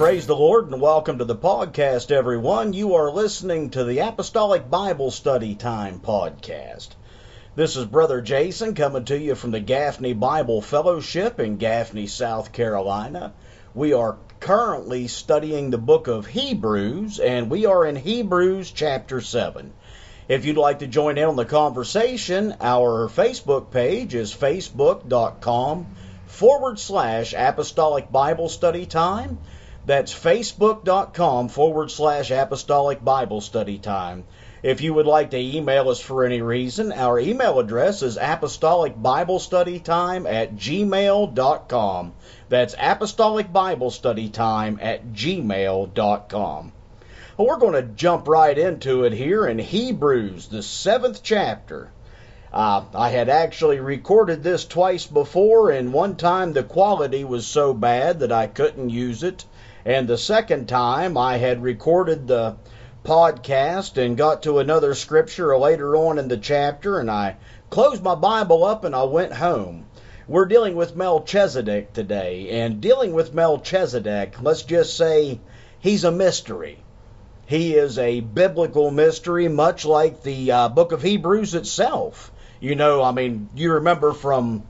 Praise the Lord and welcome to the podcast, everyone. You are listening to the Apostolic Bible Study Time podcast. This is Brother Jason coming to you from the Gaffney Bible Fellowship in Gaffney, South Carolina. We are currently studying the book of Hebrews, and we are in Hebrews chapter 7. If you'd like to join in on the conversation, our Facebook page is facebook.com forward slash apostolic Bible study time. That's facebook.com forward slash apostolic Bible study time. If you would like to email us for any reason, our email address is apostolic Bible study time at gmail.com. That's apostolic Bible study time at gmail.com. Well, we're going to jump right into it here in Hebrews, the seventh chapter. Uh, I had actually recorded this twice before, and one time the quality was so bad that I couldn't use it. And the second time I had recorded the podcast and got to another scripture later on in the chapter, and I closed my Bible up and I went home. We're dealing with Melchizedek today, and dealing with Melchizedek, let's just say he's a mystery. He is a biblical mystery, much like the uh, book of Hebrews itself. You know, I mean, you remember from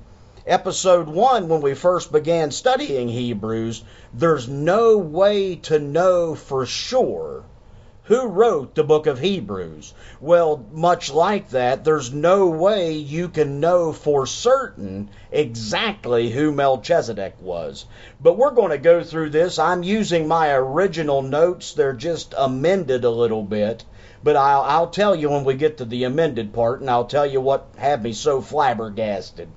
episode one when we first began studying Hebrews, there's no way to know for sure who wrote the book of Hebrews? Well, much like that, there's no way you can know for certain exactly who Melchizedek was. But we're going to go through this. I'm using my original notes, they're just amended a little bit. But I'll, I'll tell you when we get to the amended part, and I'll tell you what had me so flabbergasted.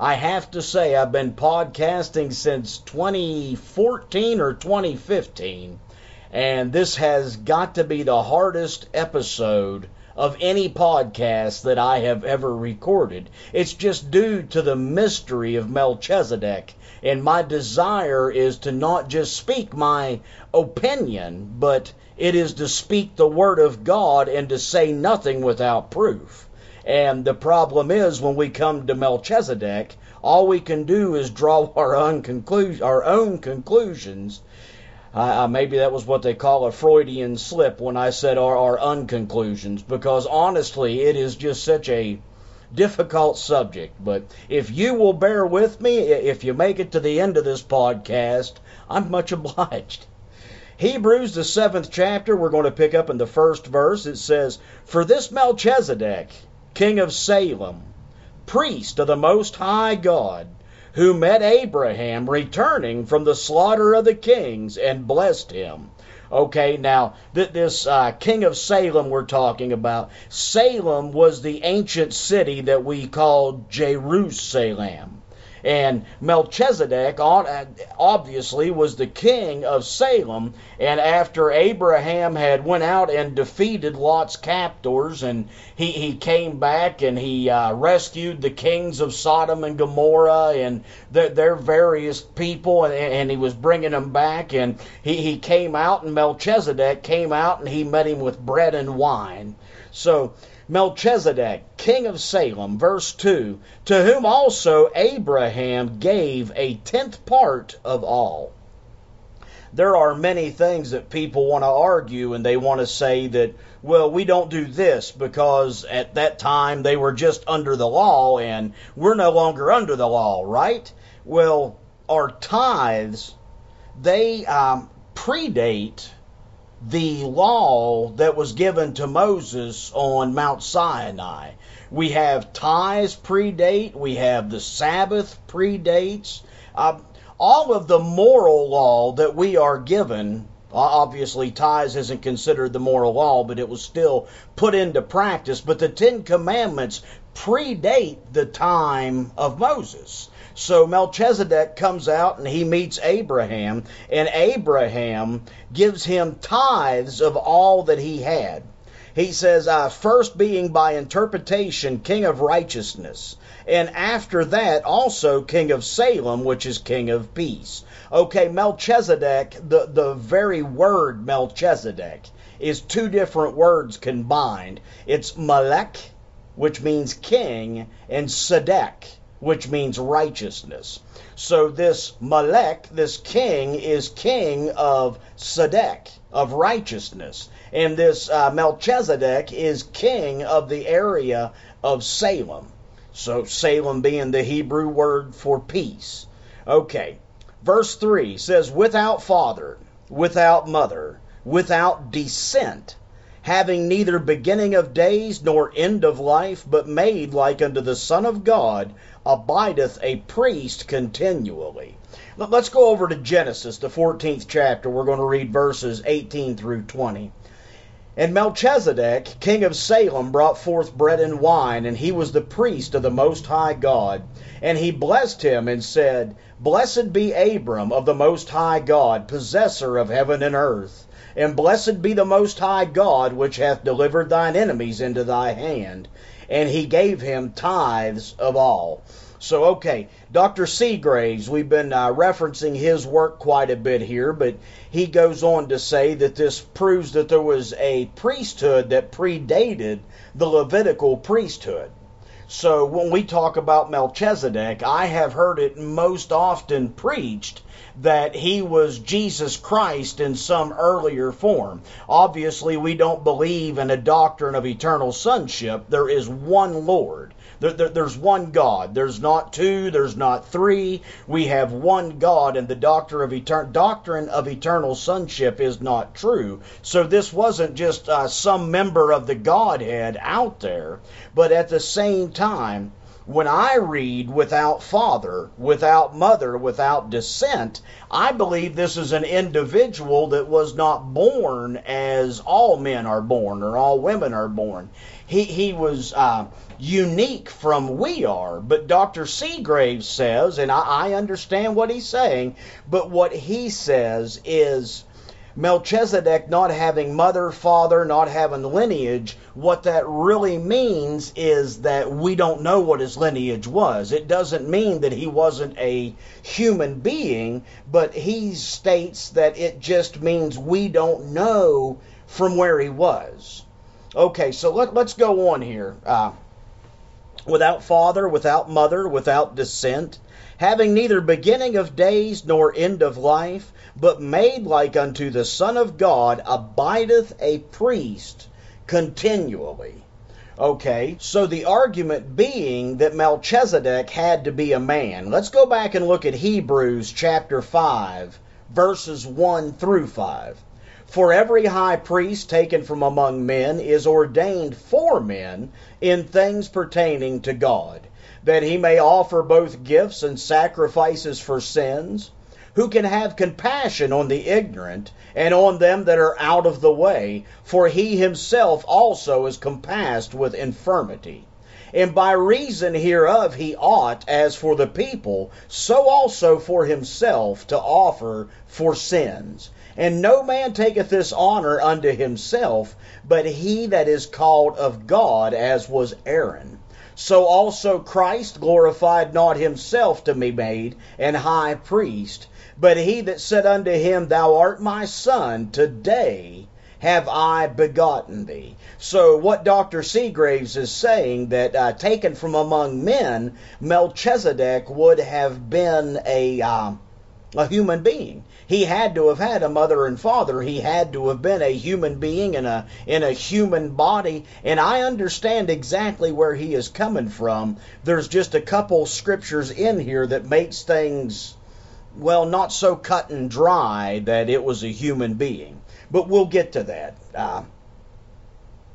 I have to say, I've been podcasting since 2014 or 2015 and this has got to be the hardest episode of any podcast that I have ever recorded. It's just due to the mystery of Melchizedek. And my desire is to not just speak my opinion, but it is to speak the Word of God and to say nothing without proof. And the problem is when we come to Melchizedek, all we can do is draw our own, conclu- our own conclusions uh, maybe that was what they call a Freudian slip when I said our, our unconclusions, because honestly, it is just such a difficult subject. But if you will bear with me, if you make it to the end of this podcast, I'm much obliged. Hebrews, the seventh chapter, we're going to pick up in the first verse. It says, For this Melchizedek, king of Salem, priest of the Most High God, who met Abraham returning from the slaughter of the kings and blessed him. Okay, now th- this uh, king of Salem we're talking about, Salem was the ancient city that we called Jerusalem. And Melchizedek obviously was the king of Salem. And after Abraham had went out and defeated Lot's captors, and he, he came back and he uh, rescued the kings of Sodom and Gomorrah and their, their various people, and, and he was bringing them back. And he, he came out, and Melchizedek came out, and he met him with bread and wine. So Melchizedek, king of Salem, verse 2, to whom also Abraham gave a tenth part of all. There are many things that people want to argue and they want to say that, well, we don't do this because at that time they were just under the law and we're no longer under the law, right? Well, our tithes, they um, predate the law that was given to Moses on Mount Sinai. We have tithes predate, we have the Sabbath predates. Uh, all of the moral law that we are given, obviously tithes isn't considered the moral law, but it was still put into practice. But the Ten Commandments predate the time of Moses. So Melchizedek comes out and he meets Abraham, and Abraham gives him tithes of all that he had. He says, uh, first being by interpretation king of righteousness, and after that also king of Salem, which is king of peace. Okay, Melchizedek, the, the very word Melchizedek is two different words combined. It's Melech, which means king, and Sedek, which means righteousness. So this Melech, this king, is king of Sadek, of righteousness. And this uh, Melchizedek is king of the area of Salem. So Salem being the Hebrew word for peace. Okay. Verse 3 says, without father, without mother, without descent, having neither beginning of days nor end of life, but made like unto the Son of God, abideth a priest continually. Let's go over to Genesis, the 14th chapter. We're going to read verses 18 through 20. And Melchizedek, king of Salem, brought forth bread and wine, and he was the priest of the Most High God. And he blessed him and said, Blessed be Abram of the Most High God, possessor of heaven and earth. And blessed be the Most High God, which hath delivered thine enemies into thy hand. And he gave him tithes of all. So, okay, Dr. Segraves, we've been uh, referencing his work quite a bit here, but he goes on to say that this proves that there was a priesthood that predated the Levitical priesthood. So, when we talk about Melchizedek, I have heard it most often preached that he was Jesus Christ in some earlier form. Obviously, we don't believe in a doctrine of eternal sonship. There is one Lord. There, there, there's one God. There's not two. There's not three. We have one God, and the doctrine of, etern- doctrine of eternal sonship is not true. So this wasn't just uh, some member of the Godhead out there, but at the same time, when I read without father, without mother, without descent, I believe this is an individual that was not born as all men are born or all women are born. He, he was uh, unique from we are. But Dr. Segraves says, and I, I understand what he's saying, but what he says is Melchizedek not having mother, father, not having lineage, what that really means is that we don't know what his lineage was. It doesn't mean that he wasn't a human being, but he states that it just means we don't know from where he was. Okay, so let, us go on here. Uh, without father, without mother, without descent, having neither beginning of days nor end of life, but made like unto the Son of God, abideth a priest continually. Okay, so the argument being that Melchizedek had to be a man. Let's go back and look at Hebrews chapter 5, verses 1 through 5. For every high priest taken from among men is ordained for men in things pertaining to God, that he may offer both gifts and sacrifices for sins, who can have compassion on the ignorant and on them that are out of the way, for he himself also is compassed with infirmity. And by reason hereof he ought, as for the people, so also for himself, to offer for sins. And no man taketh this honor unto himself, but he that is called of God, as was Aaron. So also Christ glorified not himself to be made an high priest, but he that said unto him, Thou art my son, today have I begotten thee. So what Dr. Segraves is saying that uh, taken from among men, Melchizedek would have been a uh, a human being. He had to have had a mother and father. He had to have been a human being in a in a human body. And I understand exactly where he is coming from. There's just a couple scriptures in here that makes things well not so cut and dry that it was a human being. But we'll get to that. Uh,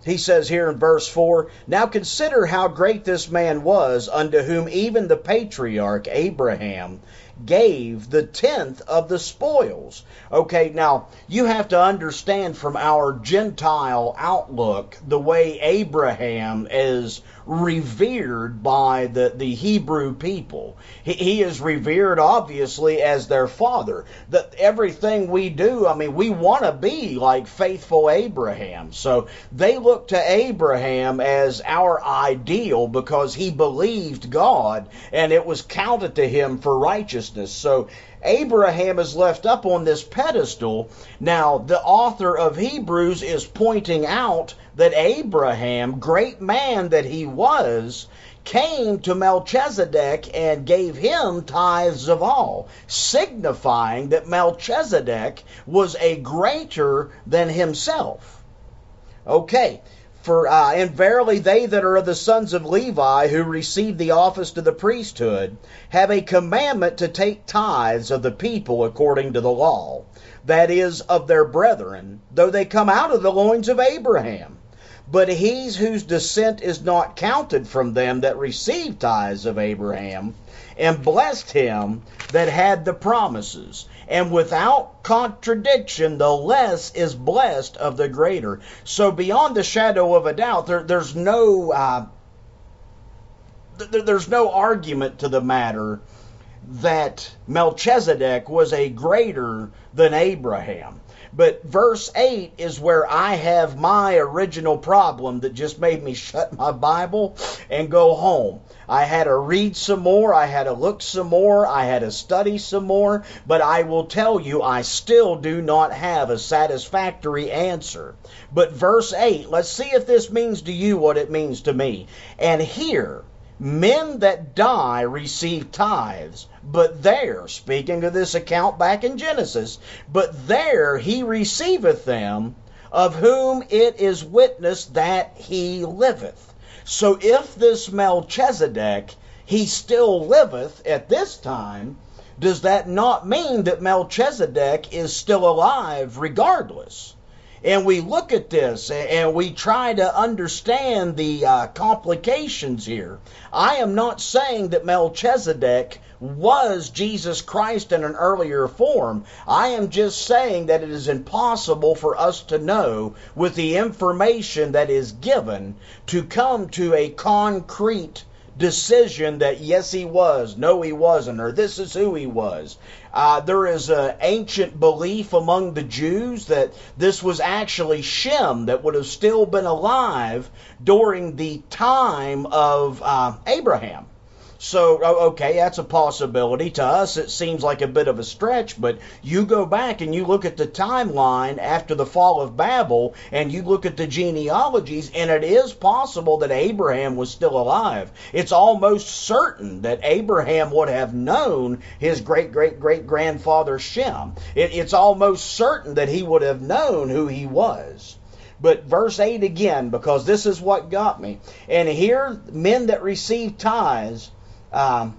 he says here in verse 4 Now consider how great this man was, unto whom even the patriarch Abraham gave the tenth of the spoils. Okay, now you have to understand from our Gentile outlook the way Abraham is revered by the, the Hebrew people. He, he is revered obviously as their father. That everything we do, I mean, we want to be like faithful Abraham. So they look to Abraham as our ideal because he believed God and it was counted to him for righteousness. So Abraham is left up on this pedestal. Now, the author of Hebrews is pointing out that Abraham, great man that he was, came to Melchizedek and gave him tithes of all, signifying that Melchizedek was a greater than himself. Okay, for uh, and verily they that are of the sons of Levi who receive the office to the priesthood have a commandment to take tithes of the people according to the law, that is of their brethren, though they come out of the loins of Abraham. But he whose descent is not counted from them that received tithes of Abraham, and blessed him that had the promises. And without contradiction, the less is blessed of the greater. So, beyond the shadow of a doubt, there, there's no uh, there, there's no argument to the matter that Melchizedek was a greater than Abraham. But verse 8 is where I have my original problem that just made me shut my Bible and go home. I had to read some more, I had to look some more, I had to study some more, but I will tell you, I still do not have a satisfactory answer. But verse 8, let's see if this means to you what it means to me. And here, men that die receive tithes, but there, speaking of this account back in Genesis, but there he receiveth them, of whom it is witnessed that he liveth. So if this Melchizedek, he still liveth at this time, does that not mean that Melchizedek is still alive regardless? And we look at this and we try to understand the uh, complications here. I am not saying that Melchizedek was Jesus Christ in an earlier form. I am just saying that it is impossible for us to know with the information that is given to come to a concrete decision that yes he was, no he wasn't, or this is who he was. Uh, there is an ancient belief among the Jews that this was actually Shem that would have still been alive during the time of uh, Abraham. So, oh, okay, that's a possibility. To us, it seems like a bit of a stretch, but you go back and you look at the timeline after the fall of Babel and you look at the genealogies, and it is possible that Abraham was still alive. It's almost certain that Abraham would have known his great great great grandfather Shem. It, it's almost certain that he would have known who he was. But verse 8 again, because this is what got me. And here, men that receive tithes um,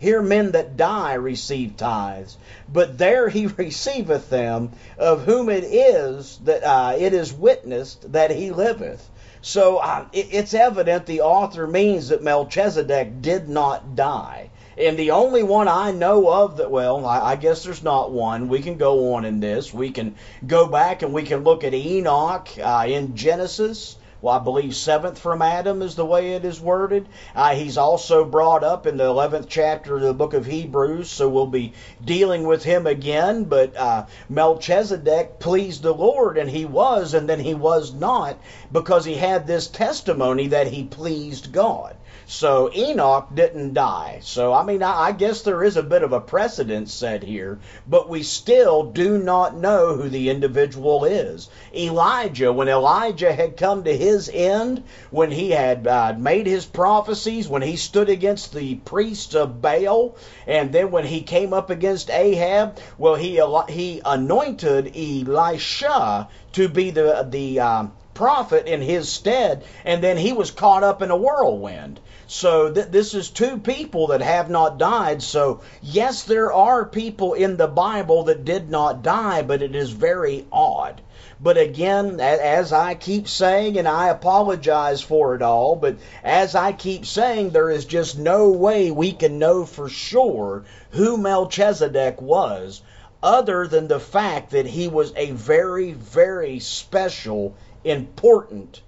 here men that die receive tithes, but there he receiveth them, of whom it is that uh, it is witnessed that he liveth. So uh, it, it's evident the author means that Melchizedek did not die. And the only one I know of that, well, I, I guess there's not one. We can go on in this. We can go back and we can look at Enoch uh, in Genesis well, I believe seventh from Adam is the way it is worded. Uh, he's also brought up in the 11th chapter of the book of Hebrews, so we'll be dealing with him again. But uh, Melchizedek pleased the Lord, and he was, and then he was not, because he had this testimony that he pleased God. So Enoch didn't die. So, I mean, I, I guess there is a bit of a precedent set here, but we still do not know who the individual is. Elijah, when Elijah had come to his end, when he had uh, made his prophecies, when he stood against the priests of Baal, and then when he came up against Ahab, well, he he anointed Elisha to be the the um, prophet in his stead, and then he was caught up in a whirlwind. So th- this is two people that have not died. So yes, there are people in the Bible that did not die, but it is very odd. But again, as I keep saying, and I apologize for it all, but as I keep saying, there is just no way we can know for sure who Melchizedek was other than the fact that he was a very, very special, important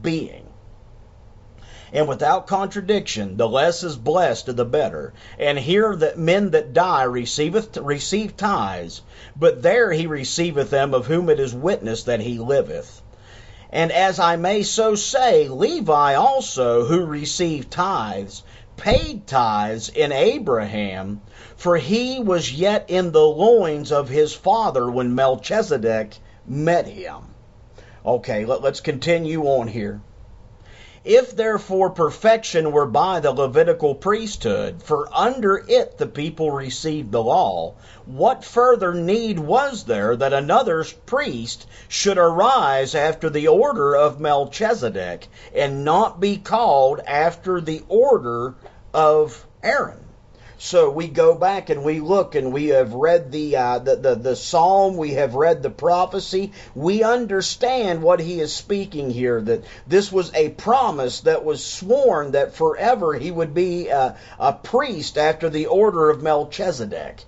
being and without contradiction, the less is blessed of the better. And here that men that die receiveth receive tithes, but there he receiveth them of whom it is witnessed that he liveth. And as I may so say, Levi also, who received tithes, paid tithes in Abraham, for he was yet in the loins of his father when Melchizedek met him. Okay, let, us continue on here. If therefore perfection were by the Levitical priesthood, for under it the people received the law, what further need was there that another priest should arise after the order of Melchizedek, and not be called after the order of Aaron? So we go back and we look and we have read the, uh, the, the, the psalm, we have read the prophecy. We understand what he is speaking here, that this was a promise that was sworn that forever he would be a, a priest after the order of Melchizedek.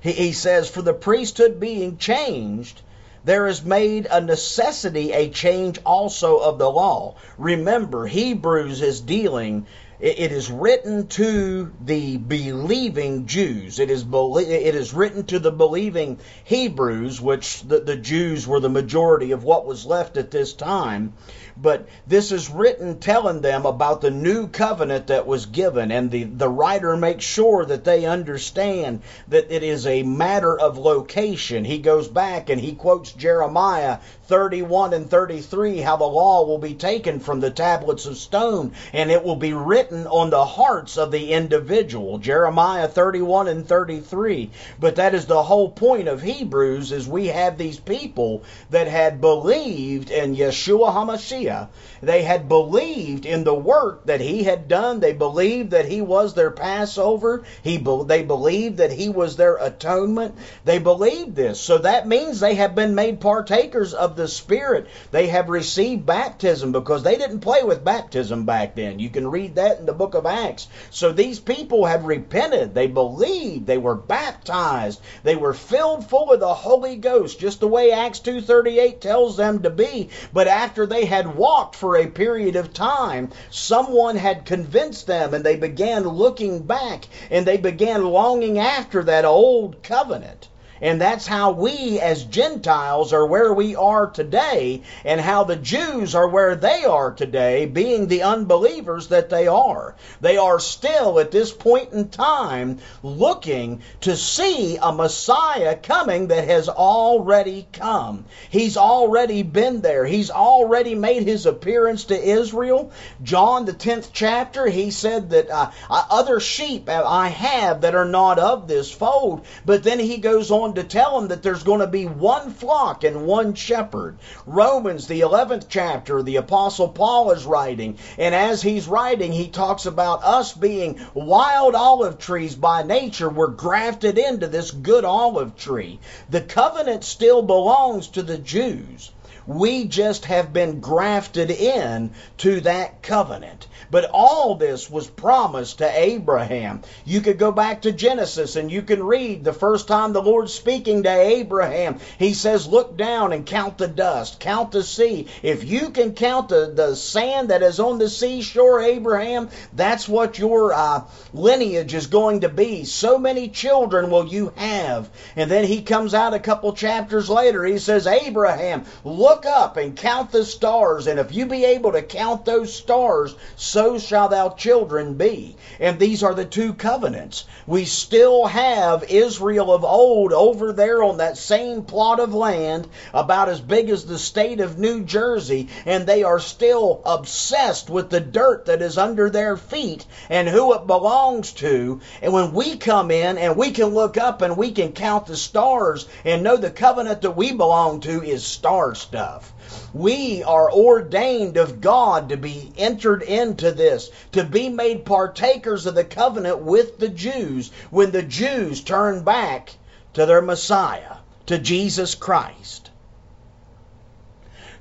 He, he says, For the priesthood being changed, there is made a necessity a change also of the law. Remember, Hebrews is dealing it is written to the believing Jews. It is, it is written to the believing Hebrews, which the, the Jews were the majority of what was left at this time. But this is written telling them about the new covenant that was given, and the, the writer makes sure that they understand that it is a matter of location. He goes back and he quotes Jeremiah 31 and 33 how the law will be taken from the tablets of stone and it will be written on the hearts of the individual. Jeremiah 31 and 33 but that is the whole point of Hebrews is we have these people that had believed in Yeshua HaMashiach. They had believed in the work that he had done. They believed that he was their Passover. He they believed that he was their atonement. They believed this. So that means they have been made partakers of the Spirit. They have received baptism because they didn't play with baptism back then. You can read that in the book of Acts. So these people have repented. They believed. They were baptized. They were filled full of the Holy Ghost, just the way Acts 2.38 tells them to be. But after they had walked for a period of time, someone had convinced them and they began looking back and they began longing after that old covenant. And that's how we as Gentiles are where we are today, and how the Jews are where they are today, being the unbelievers that they are. They are still at this point in time looking to see a Messiah coming that has already come. He's already been there. He's already made his appearance to Israel. John, the 10th chapter, he said that uh, other sheep I have that are not of this fold. But then he goes on to tell him that there's going to be one flock and one shepherd. Romans, the 11th chapter, the Apostle Paul is writing, and as he's writing, he talks about us being wild olive trees by nature. We're grafted into this good olive tree. The covenant still belongs to the Jews. We just have been grafted in to that covenant. But all this was promised to Abraham. You could go back to Genesis and you can read the first time the Lord's speaking to Abraham. He says, Look down and count the dust, count the sea. If you can count the, the sand that is on the seashore, Abraham, that's what your uh, lineage is going to be. So many children will you have. And then he comes out a couple chapters later. He says, Abraham, look up and count the stars. And if you be able to count those stars, so shall thou children be. And these are the two covenants. We still have Israel of old over there on that same plot of land, about as big as the state of New Jersey, and they are still obsessed with the dirt that is under their feet and who it belongs to. And when we come in and we can look up and we can count the stars and know the covenant that we belong to is star stuff. We are ordained of God to be entered into this, to be made partakers of the covenant with the Jews when the Jews turn back to their Messiah, to Jesus Christ.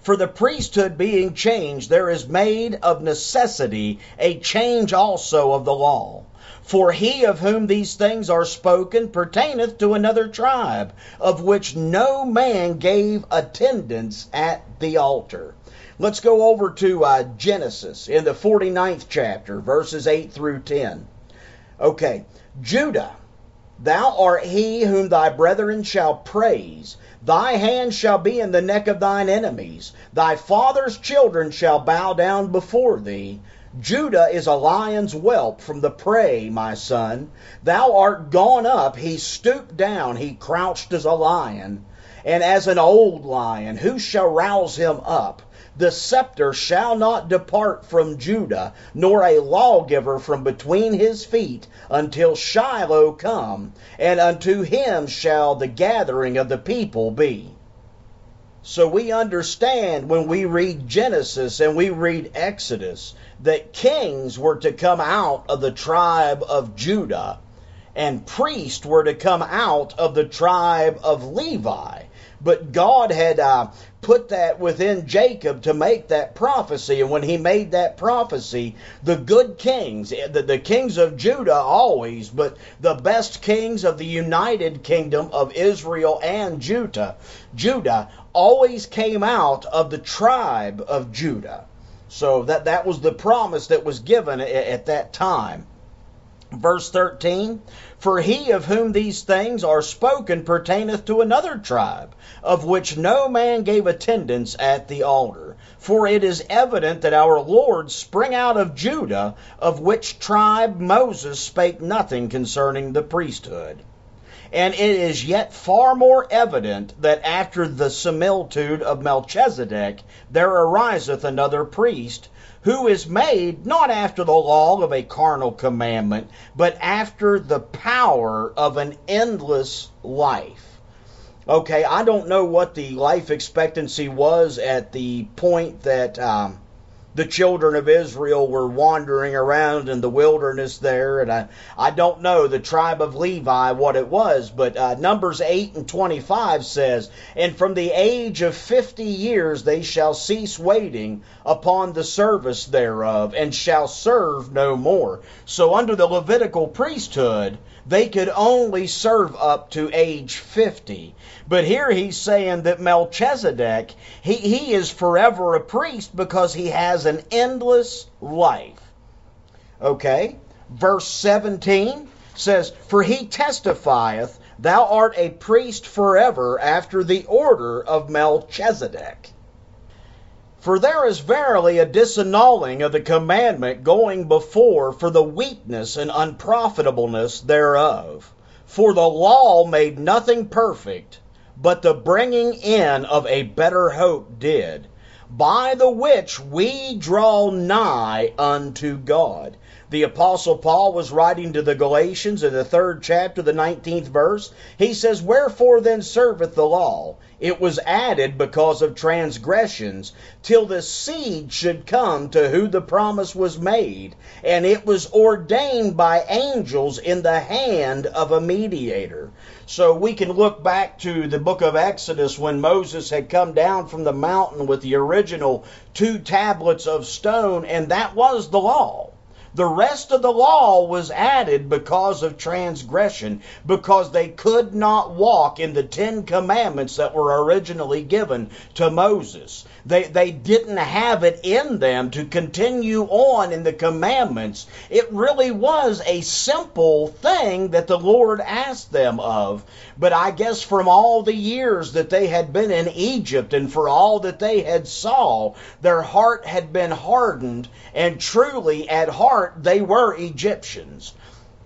For the priesthood being changed, there is made of necessity a change also of the law. For he of whom these things are spoken pertaineth to another tribe, of which no man gave attendance at the altar. Let's go over to uh, Genesis in the 49th chapter, verses 8 through 10. Okay, Judah, thou art he whom thy brethren shall praise. Thy hand shall be in the neck of thine enemies. Thy father's children shall bow down before thee. Judah is a lion's whelp from the prey, my son. Thou art gone up, he stooped down, he crouched as a lion, and as an old lion. Who shall rouse him up? The scepter shall not depart from Judah, nor a lawgiver from between his feet, until Shiloh come, and unto him shall the gathering of the people be. So we understand when we read Genesis and we read Exodus that kings were to come out of the tribe of Judah and priests were to come out of the tribe of Levi. But God had uh, put that within Jacob to make that prophecy. And when he made that prophecy, the good kings, the, the kings of Judah always, but the best kings of the united kingdom of Israel and Judah, Judah always came out of the tribe of Judah. So that, that was the promise that was given at, at that time. Verse 13 For he of whom these things are spoken pertaineth to another tribe, of which no man gave attendance at the altar. For it is evident that our Lord sprang out of Judah, of which tribe Moses spake nothing concerning the priesthood. And it is yet far more evident that after the similitude of Melchizedek there ariseth another priest, who is made not after the law of a carnal commandment, but after the power of an endless life. Okay, I don't know what the life expectancy was at the point that um, the children of Israel were wandering around in the wilderness there, and I, I don't know the tribe of Levi what it was, but uh, Numbers 8 and 25 says, And from the age of 50 years they shall cease waiting upon the service thereof, and shall serve no more. So under the Levitical priesthood, they could only serve up to age 50. But here he's saying that Melchizedek, he, he is forever a priest because he has an endless life. Okay? Verse 17 says, For he testifieth, Thou art a priest forever after the order of Melchizedek. For there is verily a disannulling of the commandment going before for the weakness and unprofitableness thereof. For the law made nothing perfect, but the bringing in of a better hope did, by the which we draw nigh unto God. The Apostle Paul was writing to the Galatians in the third chapter, the 19th verse. He says, Wherefore then serveth the law? It was added because of transgressions, till the seed should come to who the promise was made, and it was ordained by angels in the hand of a mediator. So we can look back to the book of Exodus when Moses had come down from the mountain with the original two tablets of stone, and that was the law. The rest of the law was added because of transgression, because they could not walk in the Ten Commandments that were originally given to Moses. They, they didn't have it in them to continue on in the commandments. It really was a simple thing that the Lord asked them of. But I guess from all the years that they had been in Egypt and for all that they had saw, their heart had been hardened and truly at heart they were Egyptians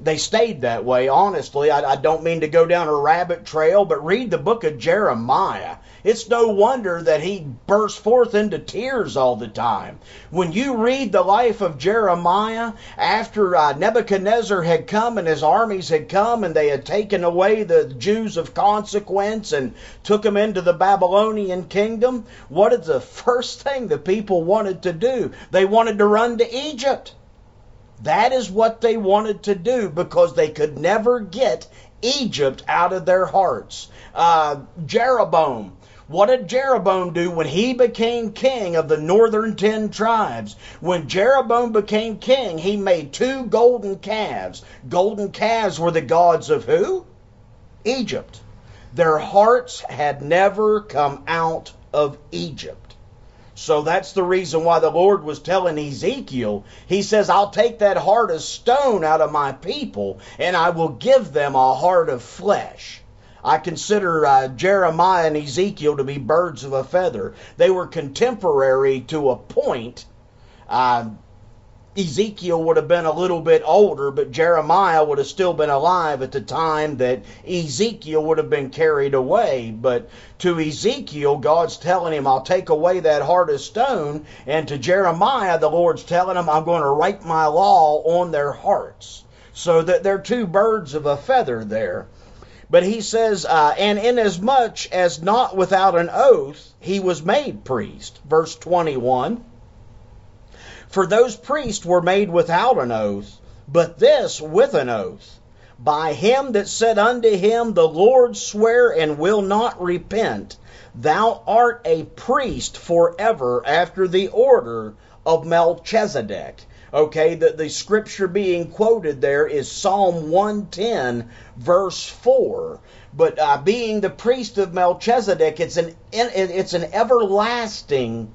they stayed that way. Honestly, I, I, don't mean to go down a rabbit trail, but read the book of Jeremiah. It's no wonder that he burst forth into tears all the time. When you read the life of Jeremiah, after uh, Nebuchadnezzar had come and his armies had come and they had taken away the Jews of consequence and took them into the Babylonian kingdom, what is the first thing the people wanted to do? They wanted to run to Egypt. That is what they wanted to do because they could never get Egypt out of their hearts. Uh, Jeroboam. What did Jeroboam do when he became king of the northern ten tribes? When Jeroboam became king, he made two golden calves. Golden calves were the gods of who? Egypt. Their hearts had never come out of Egypt. So that's the reason why the Lord was telling Ezekiel, He says, I'll take that heart of stone out of my people and I will give them a heart of flesh. I consider uh, Jeremiah and Ezekiel to be birds of a feather. They were contemporary to a point. Uh, Ezekiel would have been a little bit older, but Jeremiah would have still been alive at the time that Ezekiel would have been carried away. But to Ezekiel, God's telling him, I'll take away that heart of stone. And to Jeremiah, the Lord's telling him, I'm going to write my law on their hearts. So that they're two birds of a feather there. But he says, uh, and inasmuch as not without an oath he was made priest. Verse 21. For those priests were made without an oath, but this with an oath. By him that said unto him, The Lord swear and will not repent, Thou art a priest forever after the order of Melchizedek. Okay, the, the scripture being quoted there is Psalm 110, verse 4. But uh, being the priest of Melchizedek, it's an, it's an everlasting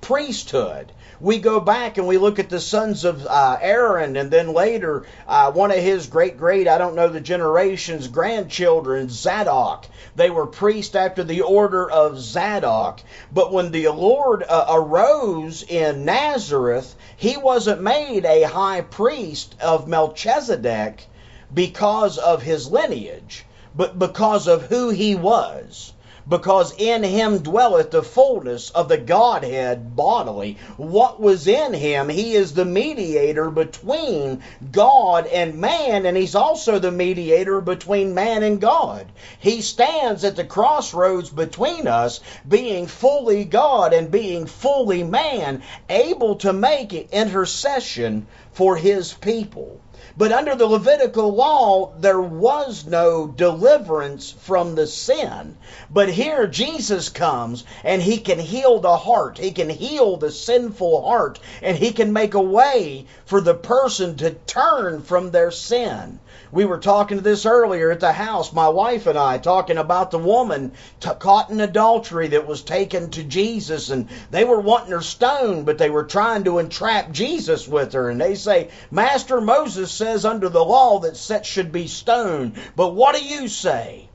priesthood we go back and we look at the sons of uh, Aaron, and then later uh, one of his great great I don't know the generations grandchildren Zadok. They were priests after the order of Zadok. But when the Lord uh, arose in Nazareth, he wasn't made a high priest of Melchizedek because of his lineage, but because of who he was because in him dwelleth the fullness of the Godhead bodily. What was in him, he is the mediator between God and man, and he's also the mediator between man and God. He stands at the crossroads between us, being fully God and being fully man, able to make intercession for his people. But under the Levitical law, there was no deliverance from the sin. But here Jesus comes and he can heal the heart. He can heal the sinful heart and he can make a way for the person to turn from their sin. We were talking to this earlier at the house, my wife and I, talking about the woman t- caught in adultery that was taken to Jesus, and they were wanting her stoned, but they were trying to entrap Jesus with her. And they say, Master Moses says under the law that such should be stoned, but what do you say?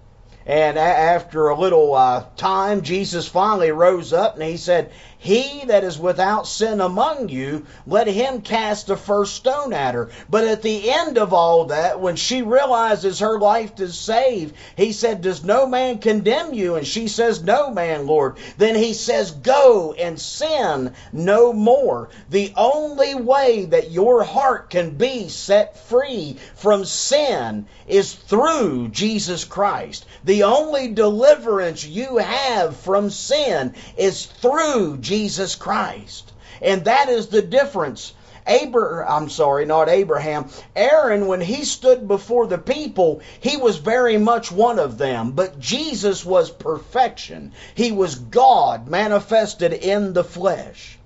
And after a little uh, time, Jesus finally rose up and he said, He that is without sin among you, let him cast the first stone at her. But at the end of all that, when she realizes her life is saved, he said, Does no man condemn you? And she says, No man, Lord. Then he says, Go and sin no more. The only way that your heart can be set free from sin is through Jesus Christ. The only deliverance you have from sin is through Jesus Christ. And that is the difference. Abraham, I'm sorry, not Abraham. Aaron, when he stood before the people, he was very much one of them. But Jesus was perfection. He was God manifested in the flesh.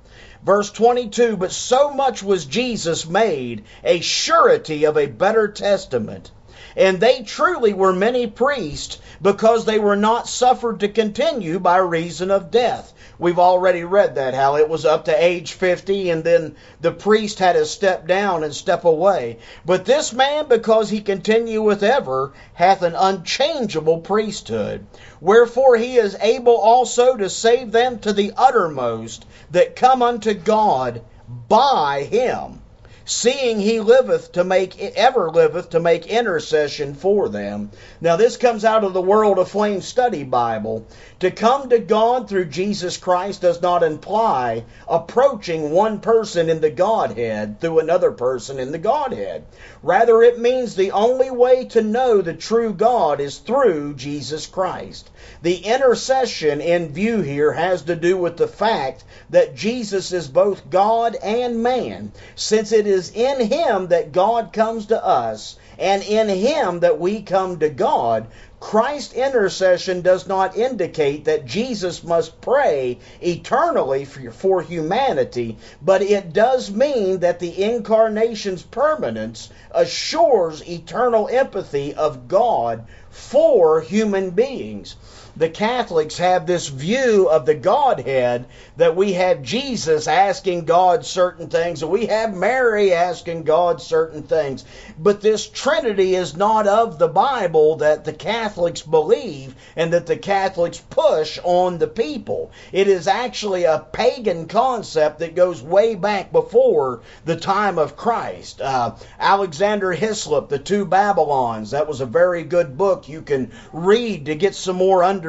Verse 22 But so much was Jesus made a surety of a better testament and they truly were many priests because they were not suffered to continue by reason of death. We've already read that, how it was up to age 50 and then the priest had to step down and step away. But this man, because he continueth ever, hath an unchangeable priesthood. Wherefore he is able also to save them to the uttermost that come unto God by him seeing he liveth to make ever liveth to make intercession for them. Now this comes out of the Word Aflame Study Bible. To come to God through Jesus Christ does not imply approaching one person in the Godhead through another person in the Godhead. Rather, it means the only way to know the true God is through Jesus Christ. The intercession in view here has to do with the fact that Jesus is both God and man, since it is in Him that God comes to us and in Him that we come to God, Christ's intercession does not indicate that Jesus must pray eternally for, for, humanity, but it does mean that the incarnation's permanence assures eternal empathy of God for human beings. The Catholics have this view of the Godhead that we have Jesus asking God certain things and we have Mary asking God certain things. But this Trinity is not of the Bible that the Catholics believe and that the Catholics push on the people. It is actually a pagan concept that goes way back before the time of Christ. Uh, Alexander Hislop, The Two Babylons, that was a very good book you can read to get some more understanding.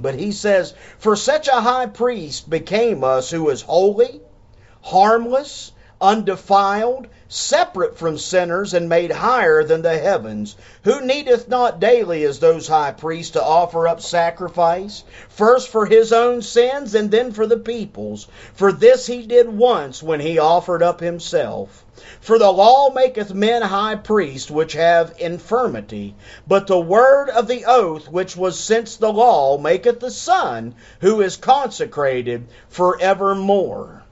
But he says, For such a high priest became us who is holy, harmless, undefiled, separate from sinners, and made higher than the heavens, who needeth not daily as those high priests to offer up sacrifice, first for his own sins and then for the people's. For this he did once when he offered up himself. For the law maketh men high priests which have infirmity, but the word of the oath which was since the law maketh the Son, who is consecrated for evermore.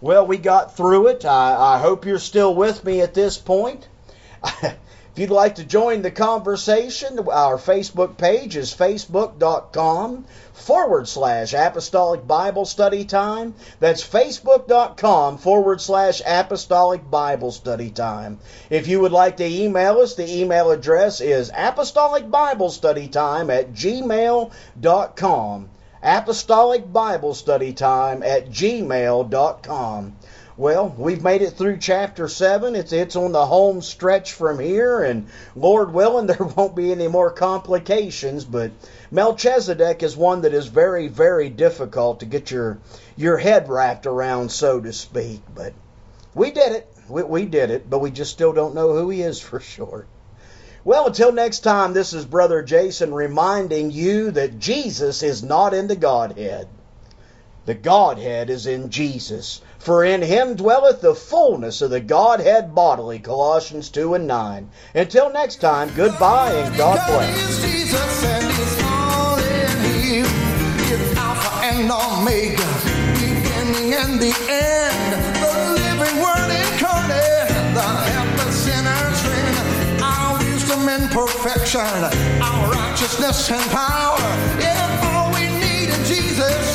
Well, we got through it. I, I hope you're still with me at this point. if you'd like to join the conversation, our Facebook page is facebook.com forward slash apostolic Bible study time. That's facebook.com forward slash apostolic Bible study time. If you would like to email us, the email address is apostolic Bible study time at gmail.com apostolic Bible study time at gmail.com. Well, we've made it through chapter 7. It's, it's on the home stretch from here, and Lord willing, there won't be any more complications. But Melchizedek is one that is very, very difficult to get your, your head wrapped around, so to speak. But we did it. We, we did it, but we just still don't know who he is for sure. Well, until next time, this is Brother Jason reminding you that Jesus is not in the Godhead. The Godhead is in Jesus. For in him dwelleth the fullness of the Godhead bodily. Colossians 2 and 9. Until next time, goodbye and God bless. perfection, our righteousness and power. Yeah, all we need is Jesus.